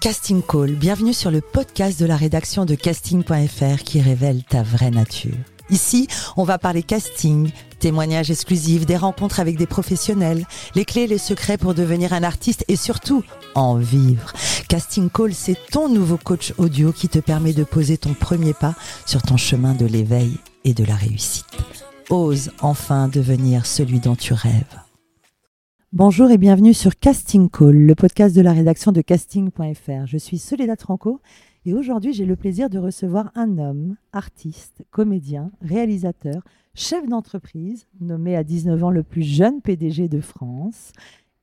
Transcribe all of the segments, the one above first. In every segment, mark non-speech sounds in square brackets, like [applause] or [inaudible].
Casting Call, bienvenue sur le podcast de la rédaction de casting.fr qui révèle ta vraie nature. Ici, on va parler casting, témoignages exclusifs, des rencontres avec des professionnels, les clés les secrets pour devenir un artiste et surtout en vivre. Casting Call, c'est ton nouveau coach audio qui te permet de poser ton premier pas sur ton chemin de l'éveil et de la réussite. Ose enfin devenir celui dont tu rêves. Bonjour et bienvenue sur Casting Call, le podcast de la rédaction de casting.fr. Je suis Soledad Franco et aujourd'hui j'ai le plaisir de recevoir un homme, artiste, comédien, réalisateur, chef d'entreprise, nommé à 19 ans le plus jeune PDG de France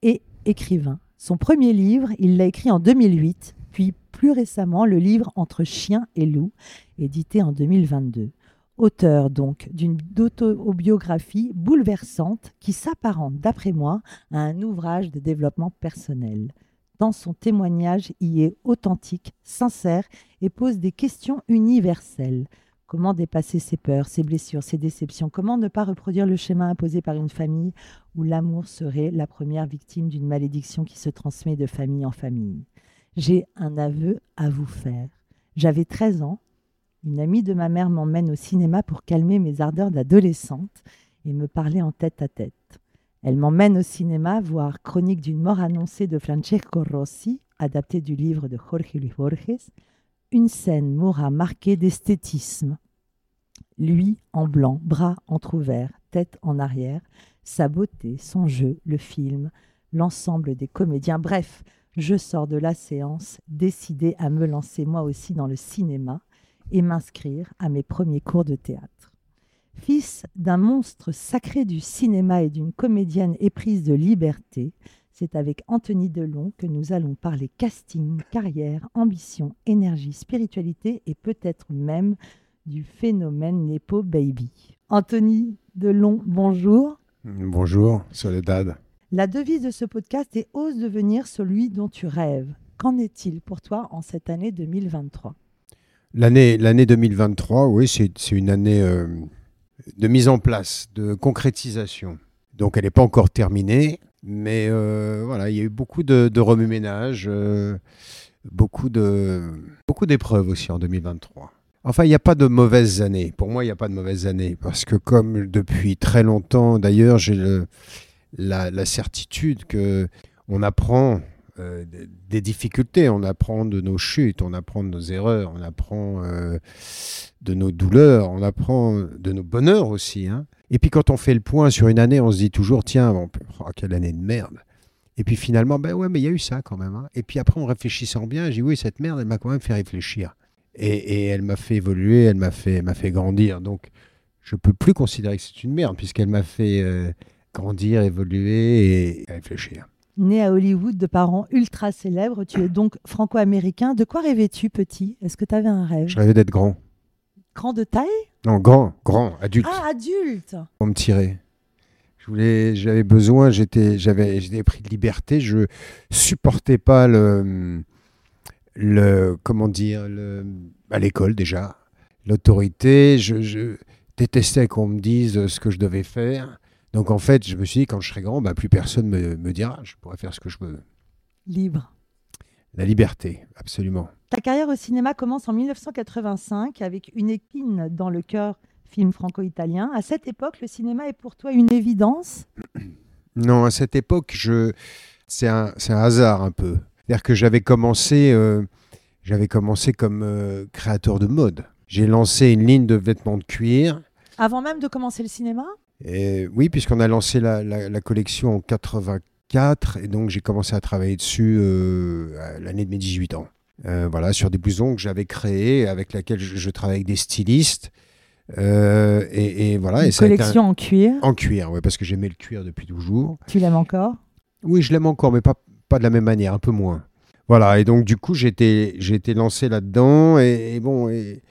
et écrivain. Son premier livre, il l'a écrit en 2008, puis plus récemment le livre Entre chien et loup, édité en 2022 auteur donc d'une autobiographie bouleversante qui s'apparente, d'après moi, à un ouvrage de développement personnel. Dans son témoignage, il est authentique, sincère et pose des questions universelles. Comment dépasser ses peurs, ses blessures, ses déceptions? Comment ne pas reproduire le schéma imposé par une famille où l'amour serait la première victime d'une malédiction qui se transmet de famille en famille? J'ai un aveu à vous faire. J'avais 13 ans une amie de ma mère m'emmène au cinéma pour calmer mes ardeurs d'adolescente et me parler en tête à tête. Elle m'emmène au cinéma voir Chronique d'une mort annoncée de Francesco Rossi, adapté du livre de Jorge Luis Borges. Une scène m'aura marqué d'esthétisme. Lui en blanc, bras entrouverts, tête en arrière, sa beauté, son jeu, le film, l'ensemble des comédiens. Bref, je sors de la séance décidé à me lancer moi aussi dans le cinéma et m'inscrire à mes premiers cours de théâtre. Fils d'un monstre sacré du cinéma et d'une comédienne éprise de liberté, c'est avec Anthony Delon que nous allons parler casting, carrière, ambition, énergie, spiritualité et peut-être même du phénomène Nepo Baby. Anthony Delon, bonjour. Bonjour, Soledad. La devise de ce podcast est Ose devenir celui dont tu rêves. Qu'en est-il pour toi en cette année 2023 L'année, l'année 2023, oui, c'est, une année euh, de mise en place, de concrétisation. Donc elle n'est pas encore terminée, mais euh, voilà, il y a eu beaucoup de, remue-ménage, euh, beaucoup, beaucoup d'épreuves aussi en 2023. Enfin, il n'y a pas de mauvaises années. Pour moi, il n'y a pas de mauvaises années. Parce que comme depuis très longtemps, d'ailleurs, j'ai la, la certitude que on apprend euh, des difficultés, on apprend de nos chutes, on apprend de nos erreurs, on apprend euh, de nos douleurs, on apprend de nos bonheurs aussi. Hein. Et puis quand on fait le point sur une année, on se dit toujours, tiens, oh, quelle année de merde. Et puis finalement, ben ouais, mais il y a eu ça quand même. Hein. Et puis après, en réfléchissant bien, j'ai dit, oui, cette merde, elle m'a quand même fait réfléchir. Et, elle m'a fait évoluer, elle m'a fait, grandir. Donc, je peux plus considérer que c'est une merde, puisqu'elle m'a fait euh, grandir, évoluer et réfléchir. Né à Hollywood de parents ultra célèbres, tu es donc franco-américain. De quoi rêvais-tu petit? Est-ce que tu avais un rêve? Je rêvais d'être grand. Grand de taille? Non, grand, grand, adulte. Ah, adulte Pour me tirer. Je voulais, j'avais besoin, j'étais, j'avais, j'étais pris de liberté. Je supportais pas le, le, comment dire, le, à l'école déjà, l'autorité. Je, je détestais qu'on me dise ce que je devais faire. Donc en fait, je me suis dit, quand je serai grand, bah, plus personne me, me dira, je pourrais faire ce que je veux. Libre. La liberté, absolument. Ta carrière au cinéma commence en 1985 avec Une épine dans le cœur, film franco-italien. À cette époque, le cinéma est pour toi une évidence? [clears throat] Non, à cette époque, je... c'est un, un, hasard un peu. C'est-à-dire que j'avais commencé, euh, j'avais commencé comme euh, créateur de mode. J'ai lancé une ligne de vêtements de cuir. Avant même de commencer le cinéma? Et oui, puisqu'on a lancé la, collection en 84, et donc j'ai commencé à travailler dessus euh, l'année de mes 18 ans. Euh, voilà, sur des blousons que j'avais créés, avec lesquels je, travaille avec des stylistes. Euh, et, voilà. Une collection en cuir En cuir, oui, parce que j'aimais le cuir depuis toujours. Tu l'aimes encore? Oui, je l'aime encore, mais pas, pas de la même manière, un peu moins. Voilà, et donc du coup, j'ai été, été lancé là-dedans, et, et, bon, et,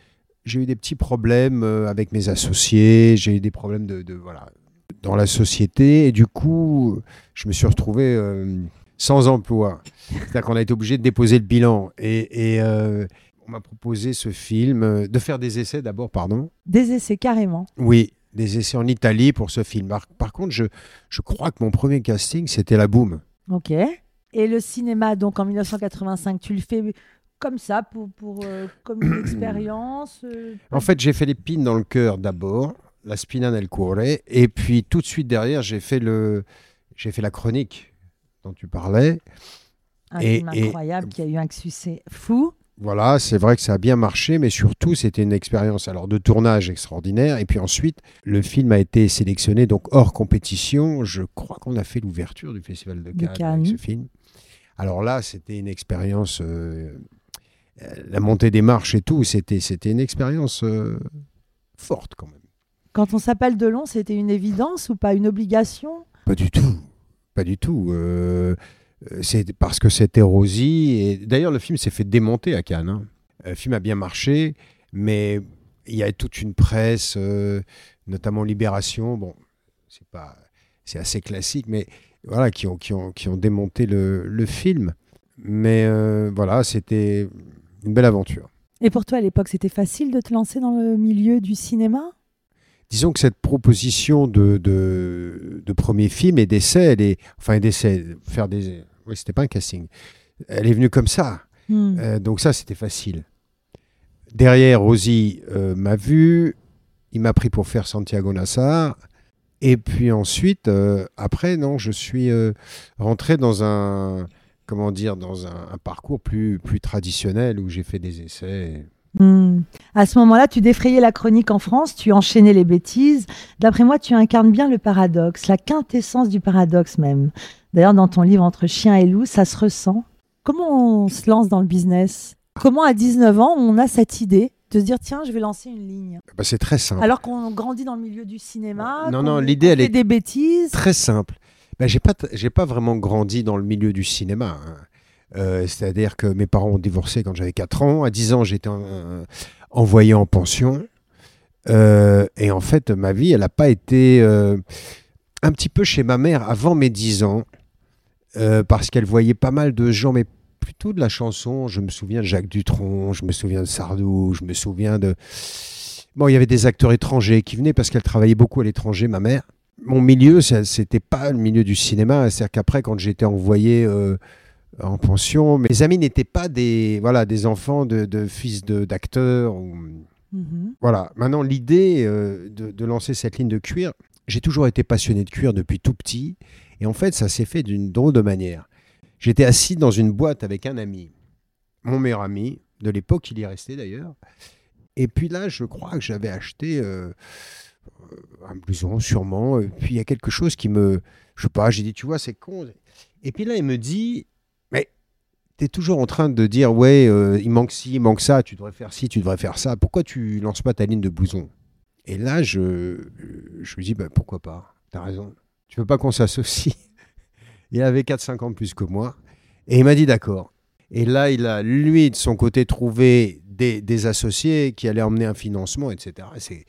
j'ai eu des petits problèmes euh, avec mes associés, j'ai eu des problèmes de, voilà, dans la société, et du coup, je me suis retrouvé euh, sans emploi. C'est-à-dire qu'on a été obligé de déposer le bilan. Et, euh, on m'a proposé ce film, de faire des essais d'abord, pardon. Des essais carrément Oui, des essais en Italie pour ce film. Par, contre, je, je crois que mon premier casting, c'était La Boom. Ok. Et le cinéma, donc en 1985, tu le fais comme ça, pour, pour euh, comme une [clears throat] expérience euh, En fait, j'ai fait l'épine dans le cœur d'abord, la spina nel cuore, et puis tout de suite derrière, j'ai fait, le, j'ai fait la chronique dont tu parlais. Un Et- film et- incroyable qui a eu un succès fou. Voilà, c'est vrai que ça a bien marché, mais surtout, c'était une expérience alors de tournage extraordinaire. Et puis ensuite, le film a été sélectionné donc hors compétition. Je crois qu'on a fait l'ouverture du Festival de De Cannes, avec ce film. Alors là, c'était une expérience, euh, la montée des marches et tout, c'était c'était une expérience euh, forte quand même. Quand on s'appelle Delon, c'était une évidence ou pas une obligation? Pas du tout, pas du tout. Euh, euh, c'est parce que c'était Rosie. Et d'ailleurs, le film s'est fait démonter à Cannes. hein. Euh, Le film a bien marché, mais il y a toute une presse, euh, notamment Libération. Bon, c'est pas, c'est assez classique, mais voilà, qui ont, qui ont, qui ont démonté le, le film. Mais euh, voilà, c'était une belle aventure. Et pour toi, à l'époque, c'était facile de te lancer dans le milieu du cinéma? Disons que cette proposition de, de, de premier film et d'essai, elle est. Enfin, d'essai, faire des. Oui, c'était pas un casting. Elle est venue comme ça. Hmm. Euh, donc, ça, c'était facile. Derrière, Rosie euh, m'a vu. Il m'a pris pour faire Santiago Nassar. Et puis ensuite, euh, après, non, je suis rentré dans un. Comment dire Dans un, un parcours plus, plus traditionnel où j'ai fait des essais. Hmm. À ce moment-là, tu défrayais la chronique en France, tu enchaînais les bêtises. D'après moi, tu incarnes bien le paradoxe, la quintessence du paradoxe même. D'ailleurs, dans ton livre Entre chien et loup, ça se ressent. Comment on se lance dans le business? Comment à 19 ans, on a cette idée de se dire tiens, je vais lancer une ligne? Bah, c'est très simple. Alors qu'on grandit dans le milieu du cinéma, Non, non, l'idée, elle est des bêtises. très simple. Ben, j'ai pas, j'ai pas vraiment grandi dans le milieu du cinéma. hein. Euh, C'est-à-dire que mes parents ont divorcé quand j'avais 4 ans. À 10 ans, j'étais en- envoyé en pension. Euh, et en fait, ma vie, elle n'a pas été euh, un petit peu chez ma mère avant mes 10 ans, parce qu'elle voyait pas mal de gens, mais plutôt de la chanson. Je me souviens de Jacques Dutronc, je me souviens de Sardou, je me souviens de... Bon, il y avait des acteurs étrangers qui venaient parce qu'elle travaillait beaucoup à l'étranger, ma mère. Mon milieu, c'était pas le milieu du cinéma. C'est-à-dire qu'après, quand j'étais envoyé euh, en pension, mes amis n'étaient pas des, voilà, des enfants de, de fils de- d'acteurs. Mhm. Voilà. Maintenant, l'idée euh, de, de lancer cette ligne de cuir, j'ai toujours été passionné de cuir depuis tout petit. Et en fait, ça s'est fait d'une drôle de manière. J'étais assis dans une boîte avec un ami, mon meilleur ami, de l'époque, il y est resté d'ailleurs. Et puis là, je crois que j'avais acheté euh, un blouson, sûrement. Puis il y a quelque chose qui me. Je sais pas, j'ai dit, tu vois, c'est con. Et puis là, il me dit, mais tu es toujours en train de dire, ouais, euh, il manque ci, il manque ça, tu devrais faire ci, tu devrais faire ça. Pourquoi tu lances pas ta ligne de blouson? Et là, je, je lui dis, bah, pourquoi pas? T'as raison. Tu veux pas qu'on s'associe? [laughs] Il avait 4-5 ans plus que moi. Et il m'a dit d'accord. Et là, il a, lui, de son côté, trouvé des, des associés qui allaient emmener un financement, etc. Et c'est-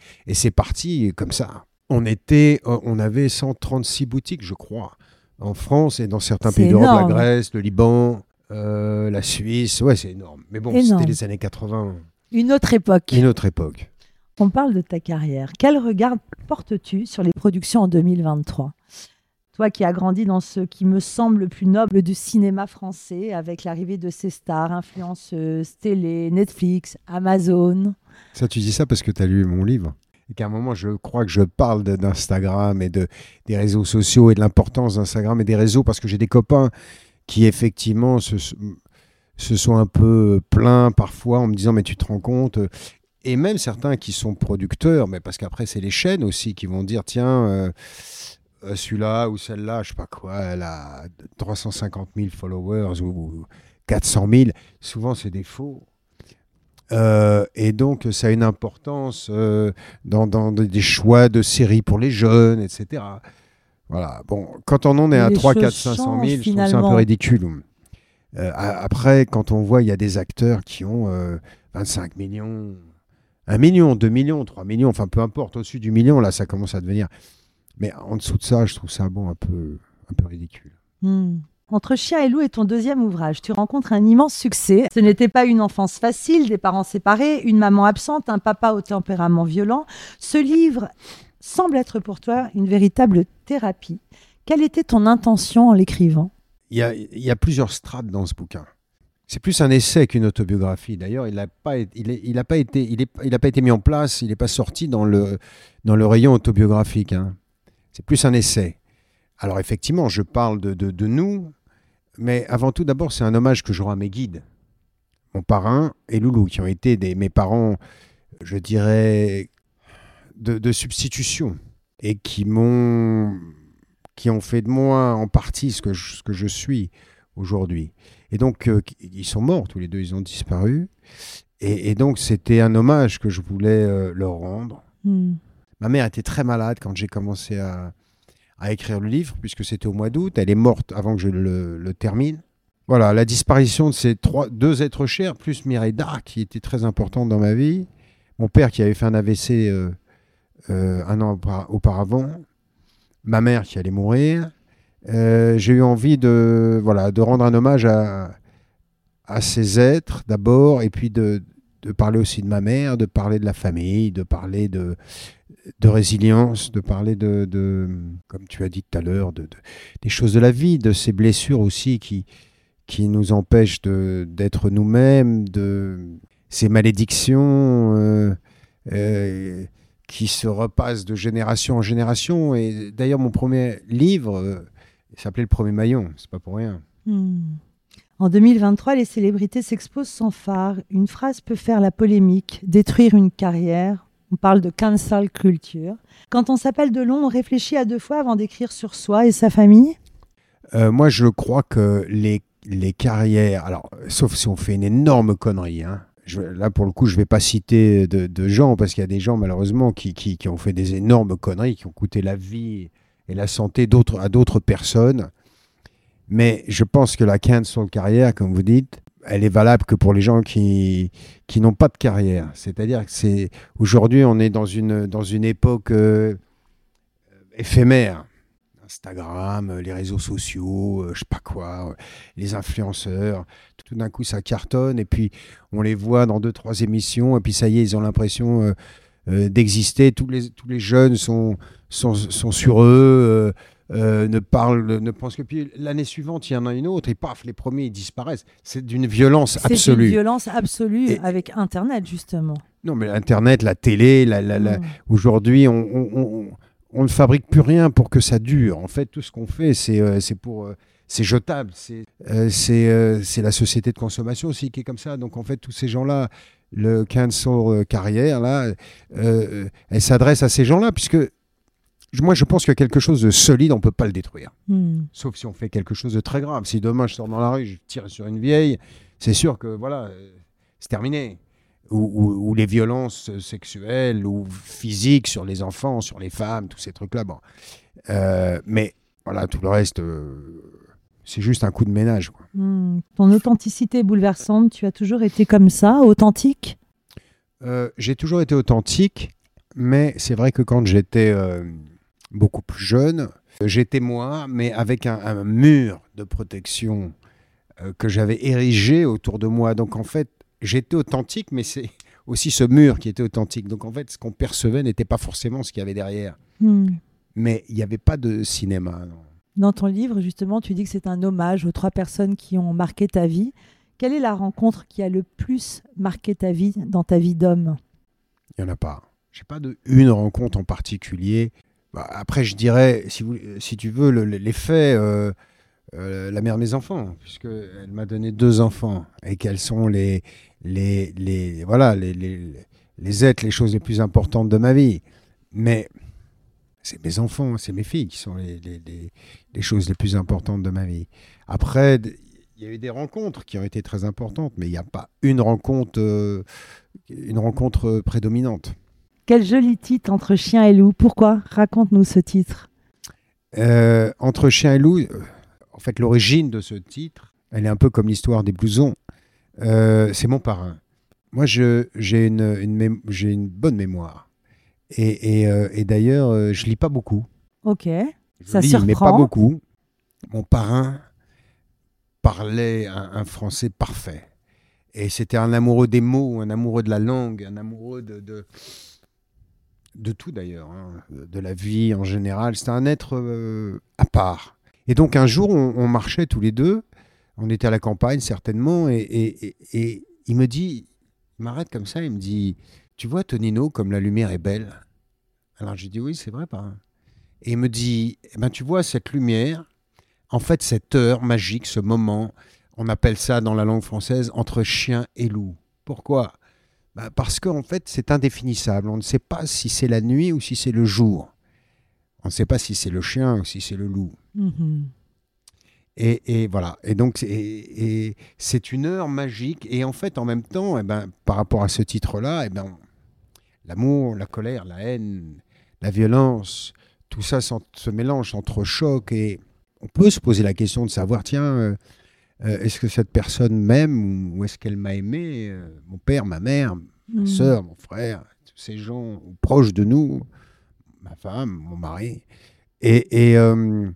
Et parti comme ça. On, était, euh, on avait 136 boutiques, je crois, en France et dans certains pays d'Europe, la. Grèce, le Liban, euh, la Suisse. Ouais, c'est énorme. Mais bon, c'était les années 80, Une autre époque. une autre époque. On parle de ta carrière. Quel regard portes-tu sur les productions en 2023 Toi qui as grandi dans ce qui me semble le plus noble du cinéma français, avec l'arrivée de ces stars, influenceuses, télé, Netflix, Amazon. Ça, tu dis ça parce que tu as lu mon livre. Et qu'à un moment, je crois que je parle d'Instagram et de, des réseaux sociaux et de l'importance d'Instagram et des réseaux parce que j'ai des copains qui, effectivement, se, se sont un peu plaints parfois en me disant Mais tu te rends compte? Et même certains qui sont producteurs, mais parce qu'après, c'est les chaînes aussi qui vont dire Tiens, euh, euh, celui-là ou celle-là, je sais pas quoi, elle a 350 000 followers ou 400 000. Souvent, c'est des faux. Euh, et donc, ça a une importance euh, dans, dans des choix de séries pour les jeunes, etc. Voilà. Bon, quand on en est à Les 3, choses 4, 500 000, changent, je trouve ça un peu ridicule. Euh, après, quand on voit, il y a des acteurs qui ont euh, 25 millions, 1 million, 2 millions, 3 millions, enfin peu importe, au-dessus du million, là, ça commence à devenir. Mais en dessous de ça, je trouve ça bon, un peu, un peu ridicule. Hmm. Entre Chien et Loup est ton deuxième ouvrage. Tu rencontres un immense succès. Ce n'était pas une enfance facile, des parents séparés, une maman absente, un papa au tempérament violent. Ce livre semble être pour toi une véritable thérapie. Quelle était ton intention en l'écrivant? Il y a, y a plusieurs strates dans ce bouquin. C'est plus un essai qu'une autobiographie. D'ailleurs, il n'a pas, il il a pas, été, il est, il a pas été mis en place, il n'est pas sorti dans le, dans le rayon autobiographique. Hein. C'est plus un essai. Alors effectivement, je parle de, de, nous, mais avant tout, d'abord, c'est un hommage que je rends à mes guides, mon parrain et Loulou, qui ont été des, mes parents, je dirais, de, substitution, et qui m'ont qui ont fait de moi en partie ce que je, que je suis aujourd'hui. Et donc, euh, ils sont morts, tous les deux, ils ont disparu. Et, et donc, c'était un hommage que je voulais euh, leur rendre. Hmm. Ma mère était très malade quand j'ai commencé à, écrire le livre, puisque c'était au mois d'août. Elle est morte avant que je le, termine. Voilà, la disparition de ces deux êtres chers, plus Mireille Darc, qui était très importante dans ma vie. Mon père qui avait fait un AVC euh, euh, un an aupa- auparavant. Ma mère qui allait mourir. Euh, j'ai eu envie de, voilà, de rendre un hommage à, ces êtres d'abord, et puis de parler aussi de ma mère, de parler de la famille, de parler de, de résilience, de parler de, de, comme tu as dit tout à l'heure, de, de- des choses de la vie, de ces blessures aussi qui, qui nous empêchent d'être nous-mêmes, de ces malédictions euh, euh, qui se repassent de génération en génération. Et d'ailleurs, mon premier livre euh, s'appelait Le Premier Maillon, c'est pas pour rien. Hmm. En 2023, les célébrités s'exposent sans phare. Une phrase peut faire la polémique, détruire une carrière. On parle de cancel culture. Quand on s'appelle Delon, on réfléchit à deux fois avant d'écrire sur soi et sa famille. Euh, moi, je crois que les, les carrières, alors, sauf si on fait une énorme connerie, hein. Là, pour le coup, je ne vais pas citer de, gens, parce qu'il y a des gens, malheureusement, qui, qui, qui ont fait des énormes conneries, qui ont coûté la vie et la santé à d'autres personnes. Mais je pense que la cancel carrière, comme vous dites, elle est valable que pour les gens qui, qui n'ont pas de carrière. C'est-à-dire que c'est aujourd'hui, on est dans une, dans une époque euh, éphémère. Instagram, euh, les réseaux sociaux, euh, je sais pas quoi, euh, les influenceurs. Tout d'un coup, ça cartonne et puis on les voit dans deux, trois émissions et puis ça y est, ils ont l'impression d'exister. Tous les, tous les jeunes sont, sont sur eux, euh, ne parlent, ne pensent que. Puis l'année suivante, il y en a une autre et paf, les premiers, ils disparaissent. C'est d'une violence C'est une absolue. violence absolue Et- avec Internet, justement. Non, mais Internet, la télé, la, la, la- Hmm. Aujourd'hui, on, on- on- on ne fabrique plus rien pour que ça dure. En fait, tout ce qu'on fait, c'est euh, pour. euh, c'est jetable. C'est c'est, la société de consommation aussi qui est comme ça. Donc, en fait, tous ces gens-là, le cancel carrière, là, elle s'adresse à ces gens-là, puisque moi, je pense que quelque chose de solide, on ne peut pas le détruire. Hmm. Sauf si on fait quelque chose de très grave. Si demain, je sors dans la rue, je tire sur une vieille, c'est sûr que, voilà, euh, c'est terminé ou, ou- ou les violences sexuelles ou physiques sur les enfants, sur les femmes, tous ces trucs-là. Bon. Euh, mais voilà, tout le reste, euh, c'est juste un coup de ménage. quoi. Hmm. Ton authenticité est bouleversante. Tu as toujours été comme ça, authentique? Euh, j'ai toujours été authentique, mais c'est vrai que quand j'étais beaucoup plus jeune, j'étais moi, mais avec un, un mur de protection euh, que j'avais érigé autour de moi. Donc en fait, j'étais authentique, mais c'est [laughs] aussi ce mur qui était authentique. Donc en fait, ce qu'on percevait n'était pas forcément ce qu'il y avait derrière. Hmm. Mais il n'y avait pas de cinéma. non. Dans ton livre, justement, tu dis que c'est un hommage aux trois personnes qui ont marqué ta vie. Quelle est la rencontre qui a le plus marqué ta vie dans ta vie d'homme? Il n'y en a pas. Je n'ai pas de une rencontre en particulier. Bah, après, je dirais, si, tu veux, le- le- l'effet, euh, euh, la mère de mes enfants, puisqu'elle m'a donné deux enfants et qu'elles sont les, les, voilà, les, les, les êtres, les choses les plus importantes de ma vie. Mais c'est mes enfants, c'est mes filles qui sont les, choses les plus importantes de ma vie. Après, il y a eu des rencontres qui ont été très importantes, mais il n'y a pas une rencontre, euh, une rencontre prédominante. Quel joli titre entre chien et loup. Pourquoi Raconte-nous ce titre? Euh, entre chien et loup, euh, en fait, l'origine de ce titre, elle est un peu comme l'histoire des blousons. Euh, c'est mon parrain. Moi, j'ai une, une, bonne mémoire. Et, et, euh, et d'ailleurs, je lis pas beaucoup. Ok. Je Ça lis, mais pas beaucoup. Mon parrain parlait un, un français parfait. Et c'était un amoureux des mots, un amoureux de la langue, un amoureux de, de, de tout d'ailleurs, hein, de la vie en général. C'était un être euh, à part. Et donc un jour, on, marchait tous les deux, on était à la campagne certainement, et il me dit, il m'arrête comme ça, il me dit, tu vois Tonino, comme la lumière est belle. Alors j'ai dit oui, c'est vrai, pas. Et il me dit, eh ben tu vois cette lumière, en fait cette heure magique, ce moment, on appelle ça dans la langue française entre chien et loup. Pourquoi? Bah, Parce qu'en fait c'est indéfinissable. On ne sait pas si c'est la nuit ou si c'est le jour. On ne sait pas si c'est le chien ou si c'est le loup. Mhm. Et, et voilà. Et donc, et, et c'est une heure magique. Et en fait, en même temps, eh ben, par rapport à ce titre-là, eh ben, l'amour, la colère, la haine, la violence, tout ça se mélange, s'entrechoque. Et on peut se poser la question de savoir, tiens, euh, euh, est-ce que cette personne m'aime ou, est-ce qu'elle m'a aimé euh, Mon père, ma mère, ma Mhm. sœur, mon frère, tous ces gens proches de nous, ma femme, mon mari. Et, et, euh,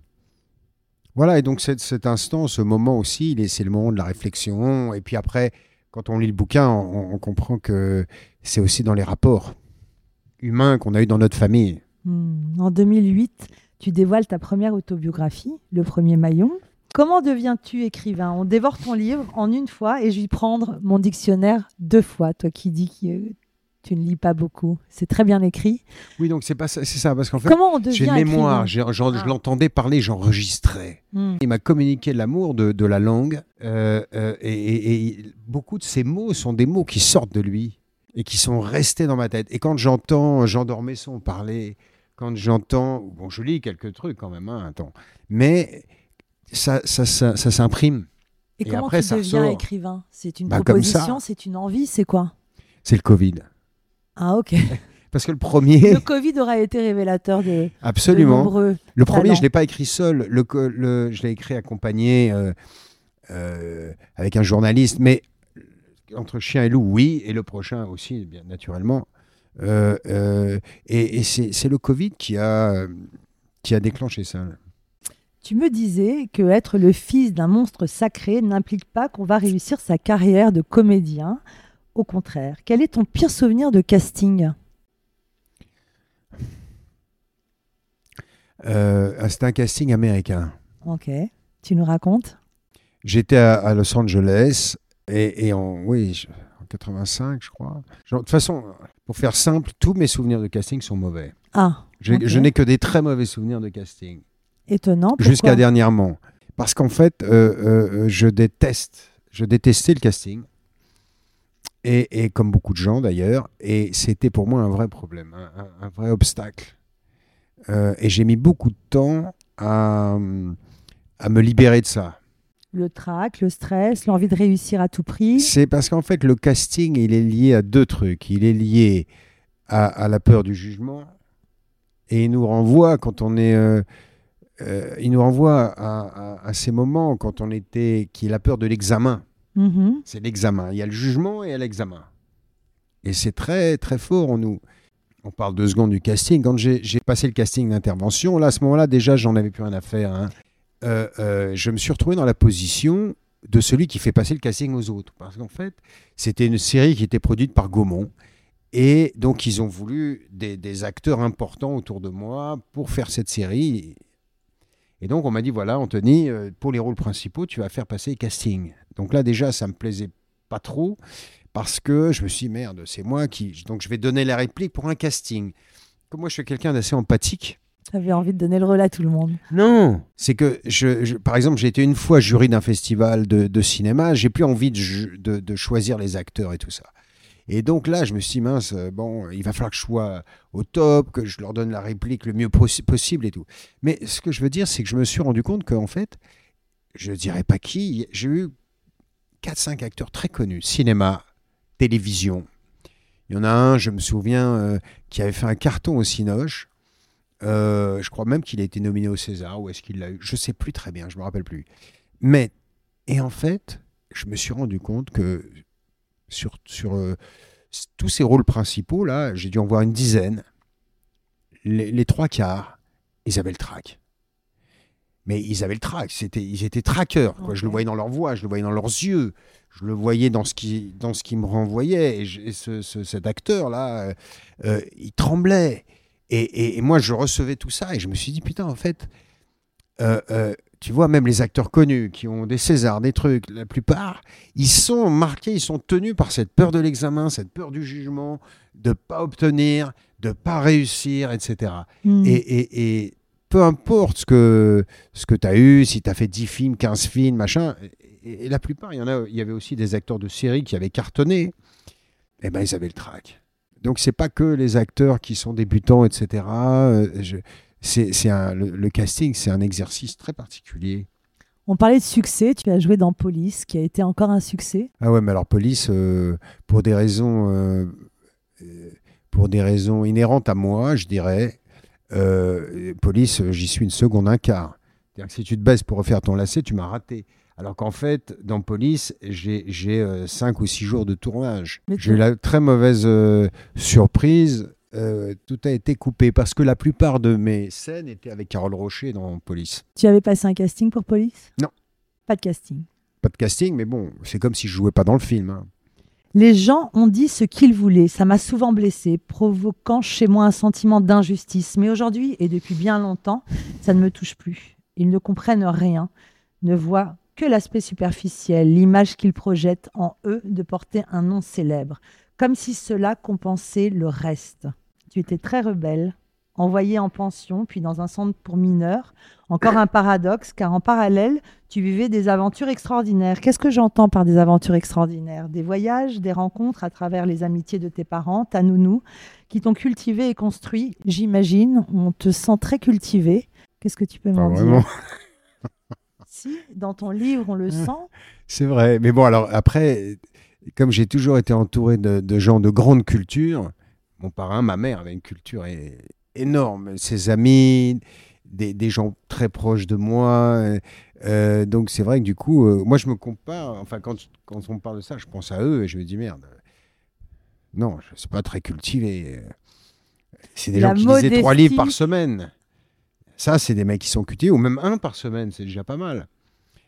voilà, et donc cet, cet instant, ce moment aussi, c'est le moment de la réflexion. Et puis après, quand on lit le bouquin, on, on comprend que c'est aussi dans les rapports humains qu'on a eu dans notre famille. Hmm. En 2008, tu dévoiles ta première autobiographie, Le Premier Maillon. Comment deviens-tu écrivain? On dévore ton livre en une fois et je vais prendre mon dictionnaire deux fois. Toi qui dis que tu ne lis pas beaucoup, c'est très bien écrit. Oui, donc c'est pas ça, c'est ça, parce qu'en fait, Comment on devient j'ai une mémoire, écrivain? j'ai- j'en- je Ah. l'entendais parler, j'enregistrais. Hmm. Il m'a communiqué l'amour de, de la langue euh, euh, et, et- et beaucoup de ces mots sont des mots qui sortent de lui et qui sont restés dans ma tête. Et quand j'entends Jean d'Ormesson parler, quand j'entends, bon, je lis quelques trucs quand même, hein, attends, mais ça, ça, ça, ça s'imprime. Et, Et comment après, tu ça deviens ressort. écrivain? C'est une Bah, proposition, c'est une envie, c'est quoi? C'est le Covid. Ah ok. [laughs] Parce que le premier, Le Covid aura été révélateur de, de absolument. nombreux. Le premier, je ne l'ai pas écrit seul. Le, le- je l'ai écrit accompagné euh, euh, avec un journaliste. Mais entre chien et loup, oui. Et le prochain aussi, bien naturellement. Euh, et et c'est le Covid qui a, qui a déclenché ça. Tu me disais que être le fils d'un monstre sacré n'implique pas qu'on va réussir sa carrière de comédien. Au contraire, quel est ton pire souvenir de casting? Euh, C'était un casting américain. Ok. Tu nous racontes? J'étais à, à Los Angeles et, et en, oui, je- en 85, je crois. Genre, De toute façon, pour faire simple, tous mes souvenirs de casting sont mauvais. Ah. Je n'ai que des très mauvais souvenirs de casting. Étonnant. Jusqu'à dernièrement. Parce qu'en fait, euh, euh, je déteste, je détestais le casting. Et, et comme beaucoup de gens d'ailleurs, et c'était pour moi un vrai problème, un, un- un vrai obstacle. Euh, et j'ai mis beaucoup de temps à, à me libérer de ça. Le trac, le stress, l'envie de réussir à tout prix. C'est parce qu'en fait, le casting, il est lié à deux trucs. Il est lié à, à la peur du jugement et il nous renvoie quand on est. euh, il nous renvoie à, à- à ces moments quand on était. qui est la peur de l'examen. Mhm. C'est l'examen. Il y a le jugement et il y a l'examen. Et c'est très, très fort en nous. On parle deux secondes du casting. Quand j'ai j'ai passé le casting d'intervention, là, à ce moment-là, déjà, j'en avais plus rien à faire. hein. Euh, euh, je me suis retrouvé dans la position de celui qui fait passer le casting aux autres. Parce qu'en fait, c'était une série qui était produite par Gaumont. Et donc, ils ont voulu des, des acteurs importants autour de moi pour faire cette série. Et donc, on m'a dit voilà, Anthony, euh, pour les rôles principaux, tu vas faire passer le casting. Donc là, déjà, ça me plaisait pas trop parce que je me suis dit, merde, c'est moi qui. Donc, je vais donner la réplique pour un casting. Comme moi, je suis quelqu'un d'assez empathique. T'avais envie de donner le relais à tout le monde. Non, c'est que, je, je- par exemple, j'ai été une fois jury d'un festival de, de cinéma, j'ai plus envie de- de choisir les acteurs et tout ça. Et donc là, je me suis dit, mince, euh, bon, il va falloir que je sois au top, que je leur donne la réplique le mieux possi- possible et tout. Mais ce que je veux dire, c'est que je me suis rendu compte qu'en fait, je dirais pas qui, j'ai eu 4-5 acteurs très connus, cinéma, télévision. Il y en a un, je me souviens, euh, qui avait fait un carton au Cinoche. Euh, je crois même qu'il a été nominé au César, ou est-ce qu'il l'a eu? Je sais plus très bien, je me rappelle plus. Mais, et en fait, je me suis rendu compte que sur, sur euh, tous ces rôles principaux, là, j'ai dû en voir une dizaine. Les, les trois quarts, ils avaient le trac. Mais ils avaient le trac, c'était, ils étaient traqueurs. Quoi. Je le voyais dans leur voix, je le voyais dans leurs yeux, je le voyais dans ce qui, dans ce qui me renvoyait. Et, je- et ce- ce- cet acteur-là, euh, il tremblait. Et, et- et moi, je recevais tout ça et je me suis dit, putain, en fait, euh, euh, tu vois, même les acteurs connus qui ont des Césars, des trucs, la plupart, ils sont marqués, ils sont tenus par cette peur de l'examen, cette peur du jugement, de pas obtenir, de pas réussir, etc. Hmm. Et, et- et peu importe ce que, ce que tu as eu, si tu as fait 10 films, 15 films, machin, et, et la plupart, il y en a, il y avait aussi des acteurs de série qui avaient cartonné, et ben ils avaient le trac. Donc c'est pas que les acteurs qui sont débutants, etc. Je- c'est, le, le casting, c'est un exercice très particulier. On parlait de succès, tu as joué dans Police, qui a été encore un succès. Ah ouais, mais alors police, euh, pour des raisons, euh, euh, pour des raisons inhérentes à moi, je dirais, euh, police, j'y suis une seconde, un quart. C'est-à-dire que si tu te baisses pour refaire ton lacet, tu m'as raté. Alors qu'en fait, dans police, j'ai j'ai, euh, cinq ou six jours de tournage. J'ai eu la très mauvaise euh, surprise. Euh, tout a été coupé parce que la plupart de mes scènes étaient avec Carole Rocher dans Police. Tu avais passé un casting pour Police? Non. Pas de casting. Pas de casting, mais bon, c'est comme si je jouais pas dans le film. hein. Les gens ont dit ce qu'ils voulaient. Ça m'a souvent blessé, provoquant chez moi un sentiment d'injustice. Mais aujourd'hui, et depuis bien longtemps, ça ne me touche plus. Ils ne comprennent rien, ne voient que l'aspect superficiel, l'image qu'ils projettent en eux de porter un nom célèbre, comme si cela compensait le reste. Tu étais très rebelle, envoyé en pension, puis dans un centre pour mineurs. Encore un paradoxe, car en parallèle, tu vivais des aventures extraordinaires. Qu'est-ce que j'entends par des aventures extraordinaires? Des voyages, des rencontres à travers les amitiés de tes parents, ta nounou, qui t'ont cultivé et construit. J'imagine, on te sent très cultivé. Qu'est-ce que tu peux m'en dire? [laughs] Si, dans ton livre, on le sent. C'est vrai. Mais bon, alors après, comme j'ai toujours été entouré de, de gens de grande culture, mon parrain, ma mère avait une culture énorme. Ses amis, des, des gens très proches de moi. euh, euh, donc c'est vrai que du coup, euh, moi je me compare. Enfin, quand, quand on me parle de ça, je pense à eux et je me dis merde. Non, je ne suis pas très cultivé. C'est des La gens qui lisaient trois livres par modestie. semaine. Ça, c'est des mecs qui sont cultivés, ou même un par semaine, c'est déjà pas mal.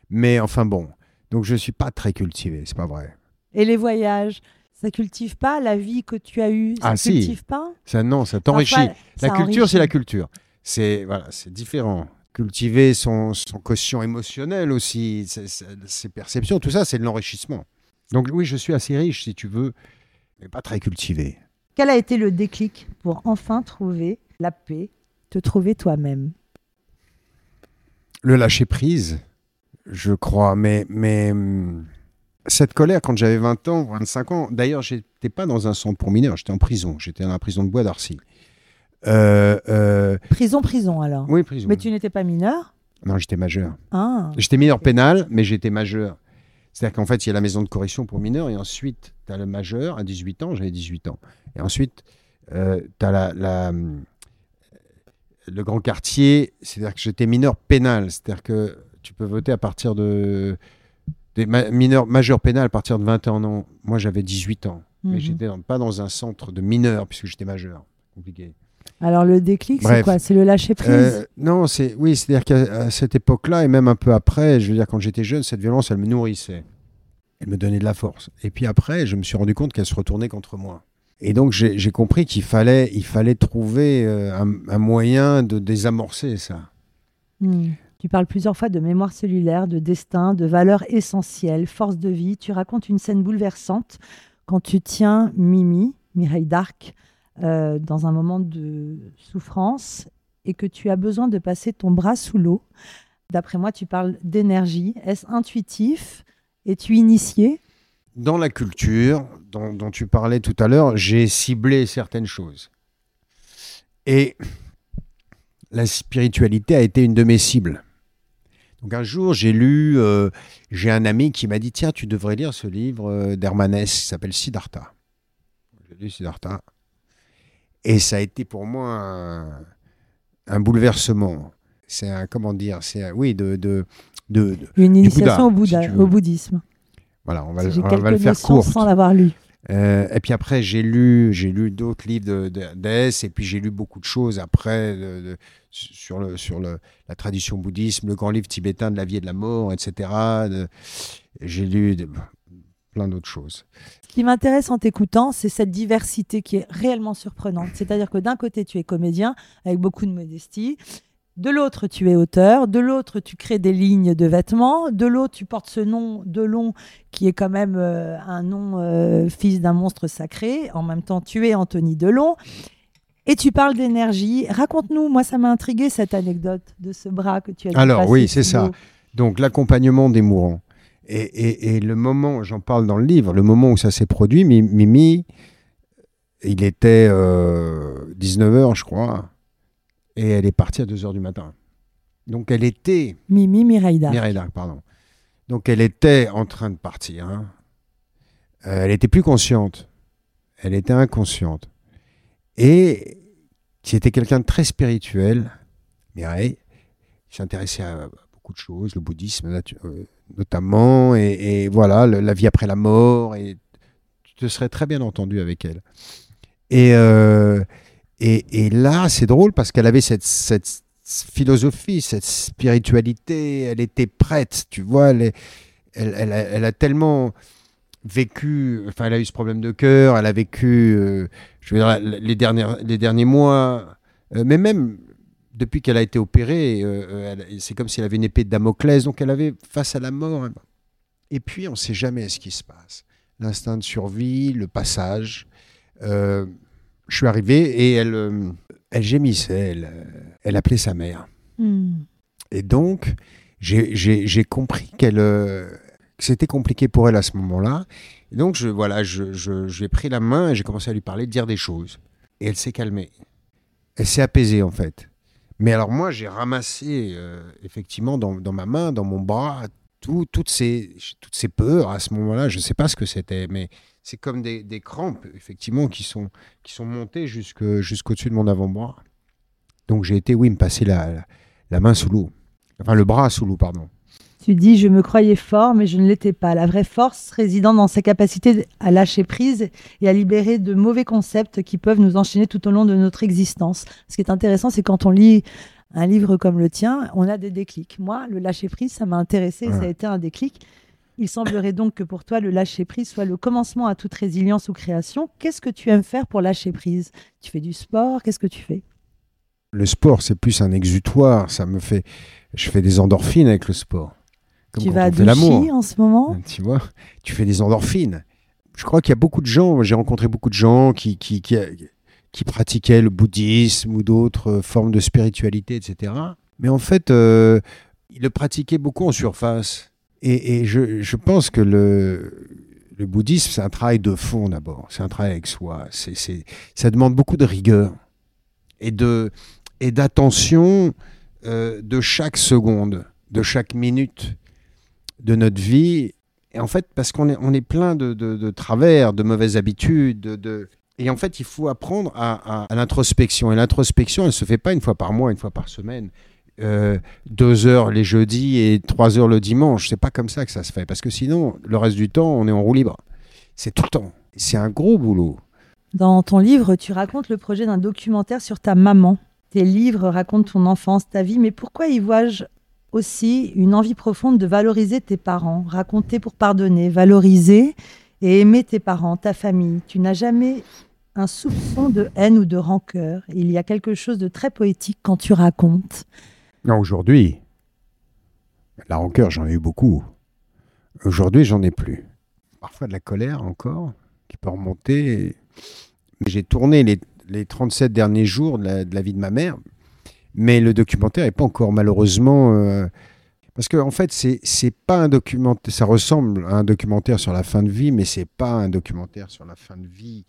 Mais enfin bon, donc je suis pas très cultivé, c'est pas vrai. Et les voyages, ça cultive pas la vie que tu as eue? Ça Ah, si. cultive pas? Ça non, ça t'enrichit. La ça culture, c'est la culture. C'est voilà, c'est différent. Cultiver son, son quotient émotionnel aussi, ses perceptions, tout ça, c'est de l'enrichissement. Donc oui, je suis assez riche, si tu veux, mais pas très cultivé. Quel a été le déclic pour enfin trouver la paix, te trouver toi-même? Le lâcher prise, je crois, mais mais hum, cette colère quand j'avais 20 ans, 25 ans. D'ailleurs, j'étais pas dans un centre pour mineurs, j'étais en prison. J'étais dans la prison de Bois d'Arcy. Euh, euh, Prison, prison alors. oui, prison. Mais tu n'étais pas mineur? Non, j'étais majeur. Ah, J'étais mineur pénal, mais j'étais majeur. C'est-à-dire qu'en fait, il y a la maison de correction pour mineurs, et ensuite, tu as le majeur à 18 ans, j'avais 18 ans. Et ensuite, tu as la, la, le grand quartier, c'est-à-dire que j'étais mineur pénal, c'est-à-dire que tu peux voter à partir de. Des ma- mineurs majeurs pénal à partir de 21 ans. Moi, j'avais 18 ans. Mais mhm. j'étais pas dans un centre de mineurs, puisque j'étais majeur. Compliqué. Alors le déclic, c'est quoi? C'est le lâcher prise? Euh, non, c'est oui, c'est-à-dire qu'à à cette époque-là et même un peu après, je veux dire quand j'étais jeune, cette violence, elle me nourrissait, elle me donnait de la force. Et puis après, je me suis rendu compte qu'elle se retournait contre moi. Et donc j'ai compris qu'il fallait, il fallait trouver euh, un, un moyen de désamorcer ça. Hmm. Tu parles plusieurs fois de mémoire cellulaire, de destin, de valeurs essentielles, force de vie. Tu racontes une scène bouleversante quand tu tiens Mimi, Mireille d'Arc, euh, dans un moment de souffrance et que tu as besoin de passer ton bras sous l'eau. D'après moi, tu parles d'énergie. Est-ce intuitif? Es-tu initié? Dans la culture dont, dont tu parlais tout à l'heure, j'ai ciblé certaines choses. Et la spiritualité a été une de mes cibles. Donc un jour, j'ai lu, euh, j'ai un ami qui m'a dit, tiens, tu devrais lire ce livre euh, d'Hermanès qui s'appelle Siddhartha. J'ai lu Siddhartha. Et ça a été pour moi un, un bouleversement. C'est un, comment dire, c'est oui, de, de, de, de- Une initiation Bouddha, au, Bouddha, si bouddhisme. voilà, on va, le- J'ai on va le faire court. sans l'avoir lu. Euh, et puis après, j'ai lu, j'ai lu d'autres livres de, de, d'Aes, et puis j'ai lu beaucoup de choses après de- de- sur, le, sur le, la tradition bouddhisme, le grand livre tibétain de la vie et de la mort, etc. De- j'ai lu de- plein d'autres choses. Ce qui m'intéresse en t'écoutant, c'est cette diversité qui est réellement surprenante. C'est-à-dire que d'un côté, tu es comédien avec beaucoup de modestie De l'autre, tu es auteur. De l'autre, tu crées des lignes de vêtements. De l'autre, tu portes ce nom Delon, qui est quand même euh, un nom euh, fils d'un monstre sacré. En même temps, tu es Anthony Delon. Et tu parles d'énergie. Raconte-nous, moi, ça m'a intrigué cette anecdote de ce bras que tu as Alors, oui, c'est ça. Donc, l'accompagnement des mourants. Et, le moment, j'en parle dans le livre, le moment où ça s'est produit, Mimi, il était 19h, euh, je crois et elle est partie à 2 heures du matin. Donc elle était. Mimi Miraïda. Miraïda, pardon. Donc elle était en train de partir. Hein. Euh, elle était plus consciente. Elle était inconsciente. Et c'était quelqu'un de très spirituel, Mireille, qui s'intéressait à beaucoup de choses, le bouddhisme euh, notamment, et, voilà, la vie après la mort, et tu te serais très bien entendu avec elle. Et, euh, et, là, c'est drôle parce qu'elle avait cette, philosophie, cette spiritualité, elle était prête, tu vois, elle, elle, a, tellement vécu, enfin, elle a eu ce problème de cœur, elle a vécu, euh, je veux dire, les, dernières, les derniers mois, euh, mais même depuis qu'elle a été opérée, euh, c'est comme si elle avait une épée de Damoclès, donc elle avait face à la mort. Et puis, on ne sait jamais ce qui se passe. L'instinct de survie, le passage je suis arrivé et elle, euh, elle gémissait, elle, euh, elle appelait sa mère. Hmm. Et donc, j'ai compris qu'elle, euh, que c'était compliqué pour elle à ce moment-là. Donc, je, voilà, je, je, j'ai pris la main et j'ai commencé à lui parler, dire des choses. Et elle s'est calmée. Elle s'est apaisée, en fait. Mais alors, moi, j'ai ramassé, effectivement, dans, ma main, dans mon bras, tout, toutes, ces, toutes ces peurs à ce moment-là. Je ne sais pas ce que c'était, mais c'est comme des, crampes, effectivement, qui sont, qui sont montées jusqu'au-dessus de mon avant-bras. Donc j'ai été, oui, me passer la, la, main sous l'eau. Enfin, le bras sous l'eau, pardon. Tu dis, je me croyais fort, mais je ne l'étais pas. La vraie force résidant dans sa capacité à lâcher prise et à libérer de mauvais concepts qui peuvent nous enchaîner tout au long de notre existence. Ce qui est intéressant, c'est quand on lit un livre comme le tien, on a des déclics. Moi, le lâcher prise, ça m'a intéressé, ça a été un déclic. Il semblerait donc que pour toi, le lâcher-prise soit le commencement à toute résilience ou création. Qu'est-ce que tu aimes faire pour lâcher prise? Tu fais du sport? Qu'est-ce que tu fais? Le sport, c'est plus un exutoire. Ça me fait. Je fais des endorphines avec le sport. Tu vas à Douchy en ce moment? Tu vois, tu fais des endorphines. Je crois qu'il y a beaucoup de gens, j'ai rencontré beaucoup de gens qui, qui, qui, pratiquaient le bouddhisme ou d'autres formes de spiritualité, etc. Mais en fait, euh, ils le pratiquaient beaucoup en surface. Et, je, pense que le, le bouddhisme, c'est un travail de fond d'abord. C'est un travail avec soi. C'est, ça demande beaucoup de rigueur et, de, et d'attention euh, de chaque seconde, de chaque minute de notre vie. Et en fait, parce qu'on est, on est plein de, de, travers, de mauvaises habitudes, de, et en fait, il faut apprendre à, à l'introspection. Et l'introspection, elle ne se fait pas une fois par mois, une fois par semaine. Euh, deux heures les jeudis et trois heures le dimanche. C'est pas comme ça que ça se fait. Parce que sinon, le reste du temps, on est en roue libre. C'est tout le temps. C'est un gros boulot. Dans ton livre, tu racontes le projet d'un documentaire sur ta maman. Tes livres racontent ton enfance, ta vie, mais pourquoi y vois-je aussi une envie profonde de valoriser tes parents, raconter pour pardonner, valoriser et aimer tes parents, ta famille Tu n'as jamais un soupçon de haine ou de rancœur. Il y a quelque chose de très poétique quand tu racontes. Non, aujourd'hui, la rancœur, j'en ai eu beaucoup. Aujourd'hui, j'en ai plus. Parfois de la colère encore, qui peut remonter. J'ai tourné les, les, 37 derniers jours de la, vie de ma mère, mais le documentaire n'est pas encore malheureusement... Euh, parce qu'en en fait, c'est, pas un documentaire, ça ressemble à un documentaire sur la fin de vie, mais c'est pas un documentaire sur la fin de vie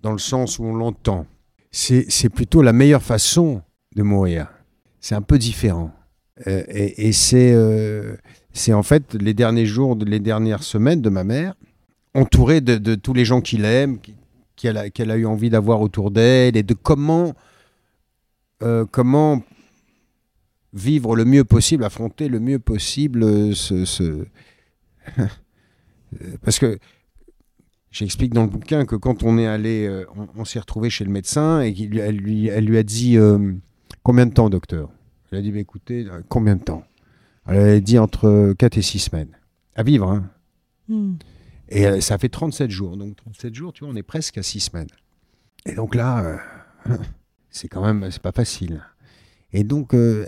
dans le sens où on l'entend. C'est, plutôt la meilleure façon de mourir c'est un peu différent. Euh, et, c'est, euh, c'est en fait les derniers jours, les dernières semaines de ma mère, entourée de, tous les gens qui l'aiment, qu'elle a, qu'elle a eu envie d'avoir autour d'elle, et de comment, euh, comment vivre le mieux possible, affronter le mieux possible ce... [laughs] Parce que j'explique dans le bouquin que quand on est allé, on, s'est retrouvé chez le médecin et qu'elle lui, elle lui a dit Combien de temps, docteur? Elle a dit, écoutez, euh, combien de temps? Elle a dit entre 4 et 6 semaines. À vivre, hein hmm. Et euh, ça fait 37 jours. Donc 37 jours, tu vois, on est presque à 6 semaines. Et donc là, euh, [laughs] c'est quand même, c'est pas facile. Et donc, euh,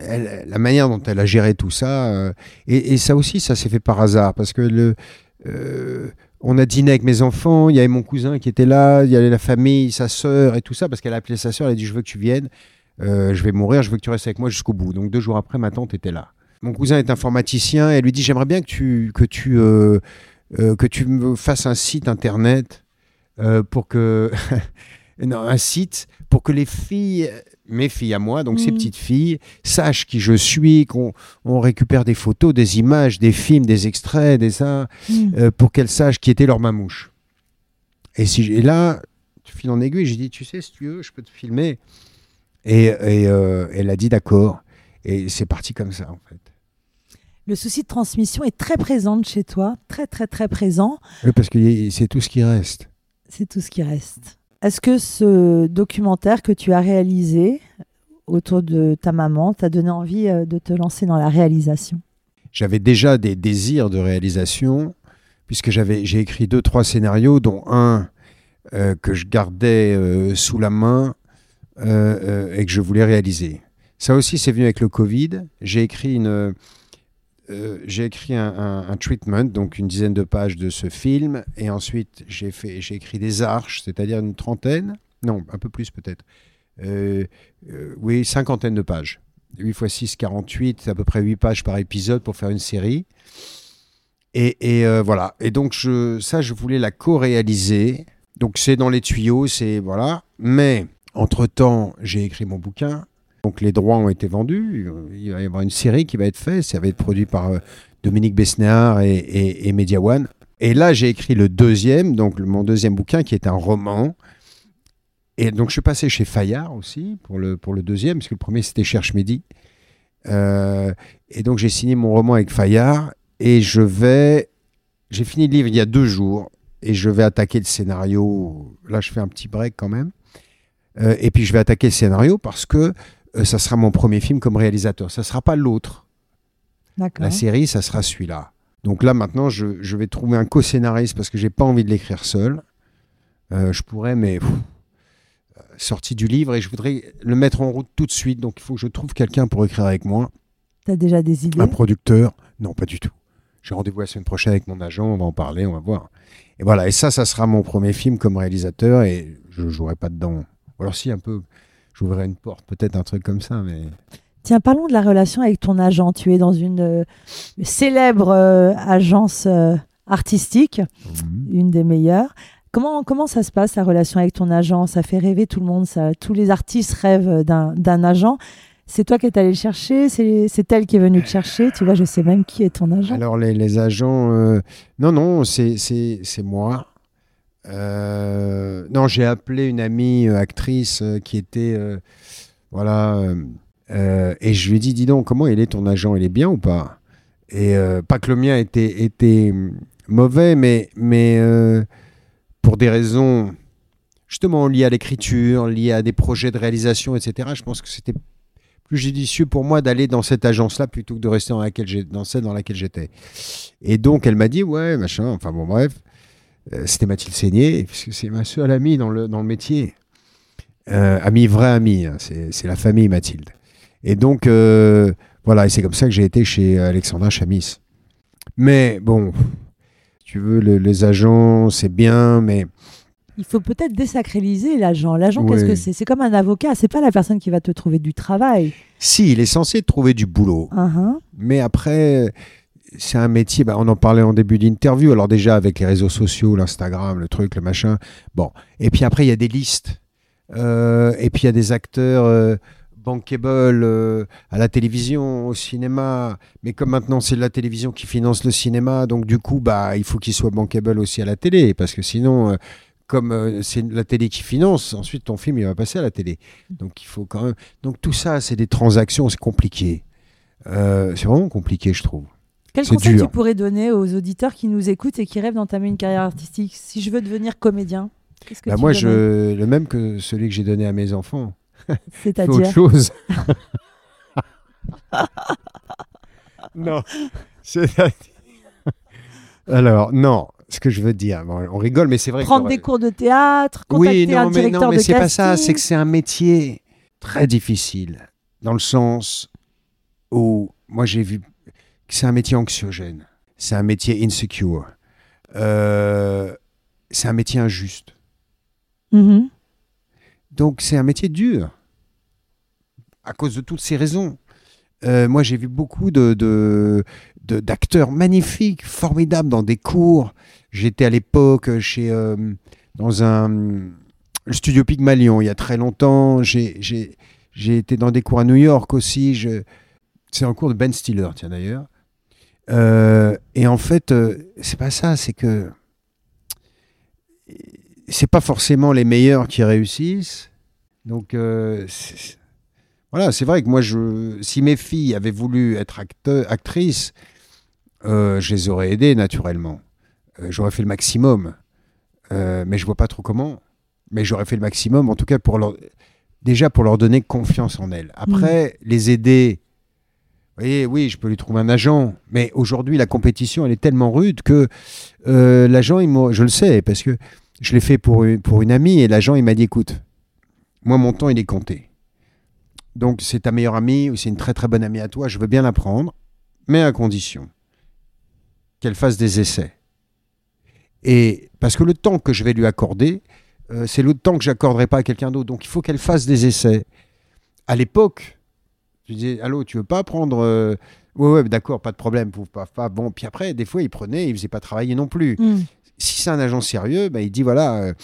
la manière dont elle a géré tout ça, euh, et, ça aussi, ça s'est fait par hasard, parce que euh, on a dîné avec mes enfants, il y avait mon cousin qui était là, il y avait la famille, sa sœur et tout ça, parce qu'elle a appelé sa sœur, elle a dit, je veux que tu viennes, je vais mourir, je veux que tu restes avec moi jusqu'au bout. Donc deux jours après, ma tante était là. Mon cousin est informaticien, elle lui dit, j'aimerais bien que tu, que tu, que tu me fasses un site internet pour que... non, un site pour que les filles, mes filles à moi, donc ces Mhm. petites filles, sachent qui je suis, qu'on on récupère des photos, des images, des films, des extraits, des ça, Mm. euh, pour qu'elles sachent qui était leur mamouche. Et, si, et là, en aiguille, j'ai dit, tu sais, si tu veux, je peux te filmer. Et, et, euh, elle a dit d'accord. Et c'est parti comme ça, en fait. Le souci de transmission est très présent chez toi, très très très présent. Oui, parce que c'est tout ce qui reste. C'est tout ce qui reste. Est-ce que ce documentaire que tu as réalisé autour de ta maman t'a donné envie euh, de te lancer dans la réalisation? J'avais déjà des désirs de réalisation, puisque j'ai écrit deux, trois scénarios, dont un euh, que je gardais euh, sous la main et que je voulais réaliser. Ça aussi, c'est venu avec le Covid. J'ai écrit une, euh, j'ai écrit un, treatment, donc une dizaine de pages de ce film, et ensuite j'ai écrit des arches, c'est-à-dire une trentaine, non, un peu plus peut-être, Euh, euh, oui, cinquantaine de pages. 8 x 6, 48, c'est à peu près 8 pages par épisode pour faire une série. Et, voilà. Et donc, ça, je voulais la co-réaliser. Donc, c'est dans les tuyaux, c'est. Voilà. Mais, entre-temps, j'ai écrit mon bouquin. Donc, les droits ont été vendus. Il va y avoir une série qui va être faite. Ça va être produit par euh, Dominique Besnéard et, et, Media One. Et là, j'ai écrit le deuxième, donc mon deuxième bouquin, qui est un roman. Et donc, je suis passé chez Fayard aussi pour le, pour le deuxième, parce que le premier, c'était Cherche Midi. Euh, et donc, j'ai signé mon roman avec Fayard. Et je vais. J'ai fini le livre il y a deux jours. Et je vais attaquer le scénario. Là, je fais un petit break quand même. Euh, et puis, je vais attaquer le scénario parce que ça sera mon premier film comme réalisateur. Ça ne sera pas l'autre. La série, ça sera celui-là. Donc là, maintenant, je, je vais trouver un co-scénariste parce que j'ai pas envie de l'écrire seul. Euh, je pourrais, mais pff, euh, sorti du livre et je voudrais le mettre en route tout de suite. Donc il faut que je trouve quelqu'un pour écrire avec moi. Tu as déjà des idées? Un producteur? Non, pas du tout. J'ai rendez-vous la semaine prochaine avec mon agent, on va en parler, on va voir. Et voilà, et ça, ça sera mon premier film comme réalisateur et je ne jouerai pas dedans. Alors si, un peu, j'ouvrirai une porte, peut-être un truc comme ça, mais... Tiens, parlons de la relation avec ton agent. Tu es dans une euh, célèbre euh, agence euh, artistique, une des meilleures. Comment, comment ça se passe, la relation avec ton agent? Ça fait rêver tout le monde, ça. Tous les artistes rêvent d'un d'un agent. C'est toi qui es allé le chercher? C'est elle qui est venue te chercher? Tu vois, je sais même qui est ton agent. Alors les, les agents, non, non, c'est moi. Euh, non, j'ai appelé une amie euh, actrice euh, qui était, voilà, et je lui ai dit, dis donc, comment il est ton agent, il est bien ou pas? Et pas que le mien était, était mauvais, mais, mais pour des raisons justement liées à l'écriture, liées à des projets de réalisation, etc. Je pense que c'était plus judicieux pour moi d'aller dans cette agence-là plutôt que de rester dans, laquelle dans celle dans laquelle j'étais. Et donc, elle m'a dit, ouais, machin, enfin bon, bref. Euh, C'était Mathilde Seigné, puisque c'est ma seule amie dans le, dans le métier. Euh, amie, vraie amie, hein, c'est la famille Mathilde. Et donc, euh, voilà, et c'est comme ça que j'ai été chez Alexandra Chamis. Mais bon, tu veux, le- les agents, c'est bien, mais Il faut peut-être désacraliser l'agent. L'agent, qu'est-ce que c'est? C'est comme un avocat. C'est pas la personne qui va te trouver du travail. si, il est censé trouver du boulot. Uhum. Mais après, c'est un métier, bah, on en parlait en début d'interview, alors déjà avec les réseaux sociaux, l'Instagram, le truc, le machin. Bon, et puis après, il y a des listes. Euh, et puis il y a des acteurs euh, bankable euh, à la télévision, au cinéma. Mais comme maintenant, c'est la télévision qui finance le cinéma, donc du coup, bah, il faut qu'il soit bankable aussi à la télé, parce que sinon... euh, comme c'est la télé qui finance, ensuite ton film il va passer à la télé. Donc il faut quand même. Donc tout ça, c'est des transactions, c'est compliqué. C'est vraiment compliqué, je trouve. Quel conseil dur. tu pourrais donner aux auditeurs qui nous écoutent et qui rêvent d'entamer une carrière artistique Si je veux devenir comédien, qu'est-ce que Bah tu moi, je, le même que celui que j'ai donné à mes enfants. [laughs] C'est autre [laughs] C'est-à-dire chose. non. Alors, non. Ce que je veux dire, bon, on rigole, mais c'est vrai. prendre des cours de théâtre, contacter Oui, non, un mais, directeur non, mais c'est pas ça. C'est que c'est un métier très difficile. dans le sens où moi j'ai vu c'est un métier anxiogène, c'est un métier insecure, euh, c'est un métier injuste. Mhm. Donc c'est un métier dur à cause de toutes ces raisons. Euh, moi j'ai vu beaucoup de, de- de- d'acteurs magnifiques, formidables dans des cours. J'étais à l'époque chez euh, dans un le studio Pygmalion il y a très longtemps. J'ai, été dans des cours à New York aussi. C'est un cours de Ben Stiller, tiens d'ailleurs. Euh, et en fait, euh, c'est pas ça, c'est que c'est pas forcément les meilleurs qui réussissent. Donc euh, voilà, c'est vrai que moi, je, si mes filles avaient voulu être acteu- actrices, je les aurais aidées naturellement. J'aurais fait le maximum, mais je vois pas trop comment. Mais j'aurais fait le maximum, en tout cas pour leur, déjà pour leur donner confiance en elles. Après, les aider. Voyez, oui, je peux lui trouver un agent, mais aujourd'hui, la compétition, elle est tellement rude que euh, l'agent, je le sais, parce que je l'ai fait pour une, amie, et l'agent, il m'a dit, écoute, moi, mon temps, il est compté. Donc, c'est ta meilleure amie, ou c'est une très très bonne amie à toi, je veux bien la prendre, mais à condition qu'elle fasse des essais. Et parce que le temps que je vais lui accorder, euh, c'est le temps que j'accorderai pas à quelqu'un d'autre. Donc, il faut qu'elle fasse des essais. À l'époque, tu disais, allô, tu veux pas prendre euh, Ouais, ouais, d'accord, pas de problème. Pouf, paf, paf. Bon, puis après, des fois, il prenait, il faisait pas travailler non plus. Mhm. Si c'est un agent sérieux, bah, il dit voilà, euh,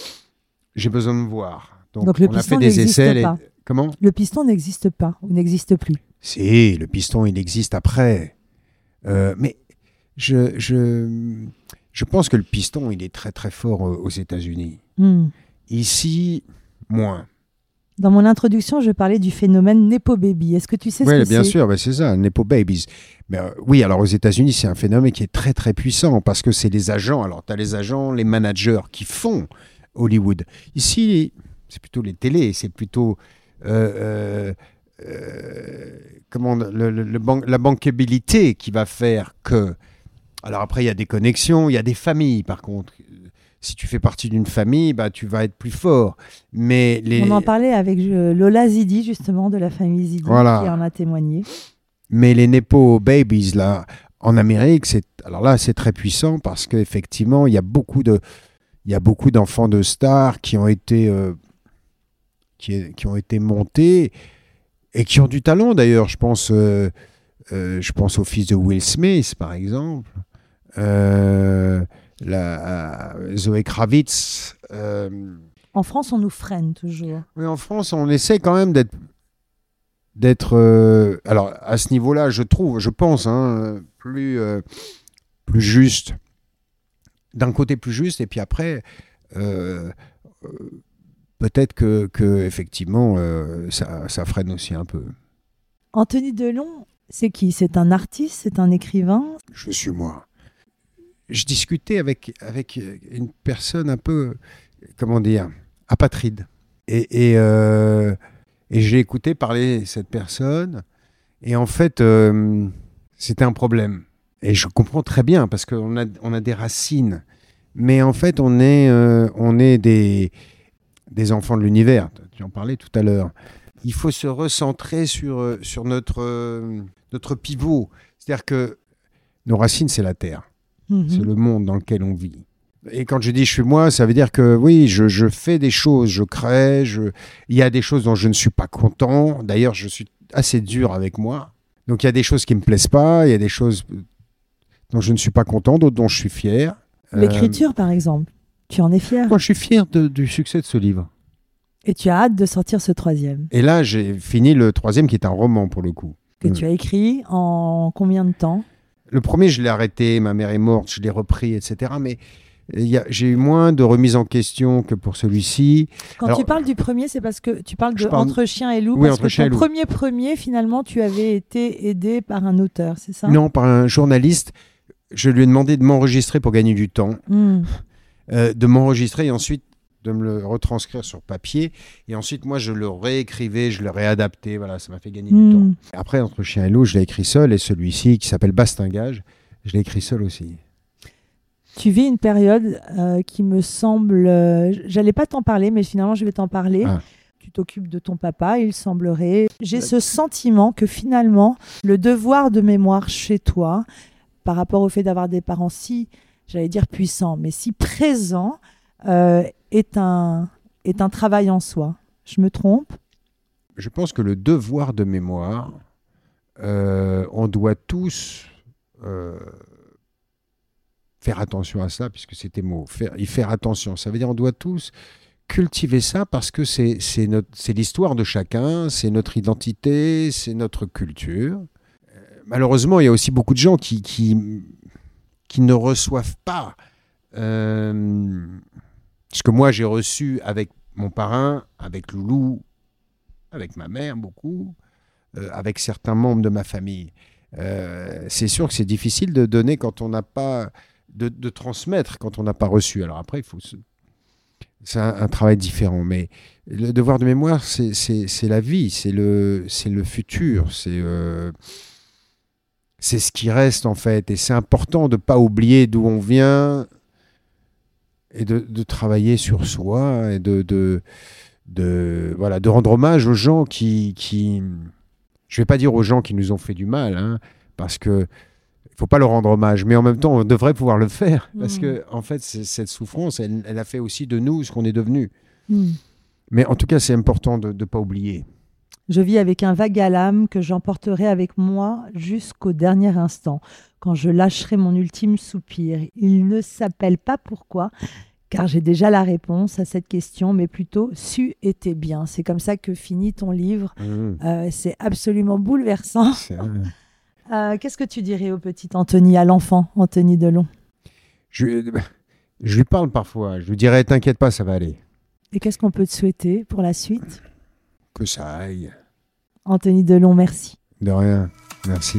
j'ai besoin de me voir. Donc, Donc, le on a piston fait des n'existe essais. pas. Comment? Le piston n'existe pas ou n'existe plus. Si, le piston, il existe après. Euh, mais je, je, je pense que le piston, il est très très fort euh, aux États-Unis. Mhm. Ici, moins. Dans mon introduction, je parlais du phénomène Nepo Baby. Est-ce que tu sais ce Oui, que bien c'est? sûr, bah, c'est ça, Nepo Babies. Mais, euh, oui, alors aux États-Unis, c'est un phénomène qui est très très puissant parce que c'est les agents. Alors, tu as les agents, les managers qui font Hollywood. Ici, c'est plutôt les télés, c'est plutôt. euh, euh, euh, comment le- le- le ban- la bankabilité qui va faire que. Alors après, il y a des connexions, il y a des familles par contre. Si tu fais partie d'une famille, bah, tu vas être plus fort. Mais les, On en parlait avec euh, Lola Zidi, justement, de la famille Zidi, Voilà. qui en a témoigné. Mais les Nepo Babies, là, en Amérique, c'est alors là, c'est très puissant parce qu'effectivement, il y a beaucoup de, il y a beaucoup d'enfants de stars qui ont été, euh, qui, qui ont été montés et qui ont du talent d'ailleurs. Je pense, euh, euh, je pense au fils de Will Smith, par exemple, Euh, la, Zoé Kravitz. euh, En France, on nous freine toujours. oui, en France, on essaie quand même d'être. d'être euh, alors, à ce niveau-là, je trouve, je pense, hein, plus, euh, plus juste. D'un côté, plus juste, et puis après, euh, euh, peut-être que, que effectivement, euh, ça, ça freine aussi un peu. Anthony Delon, c'est qui? C'est un artiste C'est un écrivain? Je suis moi. Je discutais avec, avec une personne un peu, comment dire, apatride. Et, et, euh, j'ai écouté parler cette personne. Et en fait, euh, c'était un problème. Et je comprends très bien parce qu'on a, on a des racines. Mais en fait, on est, euh, on est des, des enfants de l'univers. Tu en parlais tout à l'heure. Il faut se recentrer sur, euh, sur notre, euh, notre pivot. C'est-à-dire que nos racines, c'est la terre. Mhm. C'est le monde dans lequel on vit. Et quand je dis je suis moi, ça veut dire que oui, je, je fais des choses, je crée, je... il y a des choses dont je ne suis pas content. D'ailleurs, je suis assez dur avec moi. Donc il y a des choses qui me plaisent pas, il y a des choses dont je ne suis pas content, d'autres dont je suis fier. Euh, L'écriture, par exemple. Tu en es fier? moi, je suis fier de- du succès de ce livre. Et tu as hâte de sortir ce troisième, Et là, j'ai fini le troisième qui est un roman pour le coup. que Mm. tu as écrit en combien de temps? Le premier, je l'ai arrêté, ma mère est morte, je l'ai repris, etc. Mais a- j'ai eu moins de remises en question que pour celui-ci. Quand Alors- tu parles du premier, c'est parce que tu parles de parle- Entre chien et loup. Oui, parce Entre que chien ton et loup. premier premier, finalement, tu avais été aidé par un auteur, c'est ça? Non, par un journaliste. Je lui ai demandé de m'enregistrer pour gagner du temps, Hmm. euh, de m'enregistrer et ensuite de me le retranscrire sur papier. Et ensuite, moi, je le réécrivais, je le réadaptais. Voilà, ça m'a fait gagner du Hmm. temps. Après, Entre chien et loup, je l'ai écrit seul. Et celui-ci, qui s'appelle Bastingage, je l'ai écrit seul aussi. Tu vis une période euh, qui me semble. euh, J'allais pas t'en parler, mais finalement, je vais t'en parler. Ah. tu t'occupes de ton papa, il semblerait. J'ai ce sentiment que finalement, le devoir de mémoire chez toi, par rapport au fait d'avoir des parents si, j'allais dire puissants, mais si présents, euh, est, un, est un travail en soi. Je me trompe? Je pense que le devoir de mémoire, euh, on doit tous euh, faire attention à ça, puisque c'était mot, faire, y faire attention. Ça veut dire on doit tous cultiver ça parce que c'est l'histoire de chacun, c'est notre identité, c'est notre culture. Malheureusement, il y a aussi beaucoup de gens qui, qui, qui ne reçoivent pas ce que moi j'ai reçu avec mon parrain, avec Loulou, avec ma mère beaucoup, euh, avec certains membres de ma famille. Euh, c'est sûr que c'est difficile de donner quand on n'a pas de, transmettre quand on n'a pas reçu. Alors après, il faut c'est un, travail différent, mais le devoir de mémoire, c'est la vie, c'est le, le futur, c'est euh, c'est ce qui reste en fait, et c'est important de ne pas oublier d'où on vient et de, de, travailler sur soi et de, de, de, voilà, de rendre hommage aux gens qui, qui je vais pas dire aux gens qui nous ont fait du mal, hein, parce que faut pas leur rendre hommage, mais en même temps, on devrait pouvoir le faire parce mm. que, en fait, cette souffrance, elle, a fait aussi de nous ce qu'on est devenu. Mm. Mais en tout cas, c'est important de ne pas oublier. Je vis avec un vague à l'âme que j'emporterai avec moi jusqu'au dernier instant, quand je lâcherai mon ultime soupir. Il ne s'appelle pas pourquoi, car j'ai déjà la réponse à cette question, mais plutôt su était bien. C'est comme ça que finit ton livre. Mm. Euh, c'est absolument bouleversant. [laughs] Euh, qu'est-ce que tu dirais au petit Anthony, à l'enfant Anthony Delon? Je, je lui parle parfois. Je lui dirais T'inquiète pas, ça va aller. Et qu'est-ce qu'on peut te souhaiter pour la suite? Que ça aille. Anthony Delon, merci. De rien. Merci.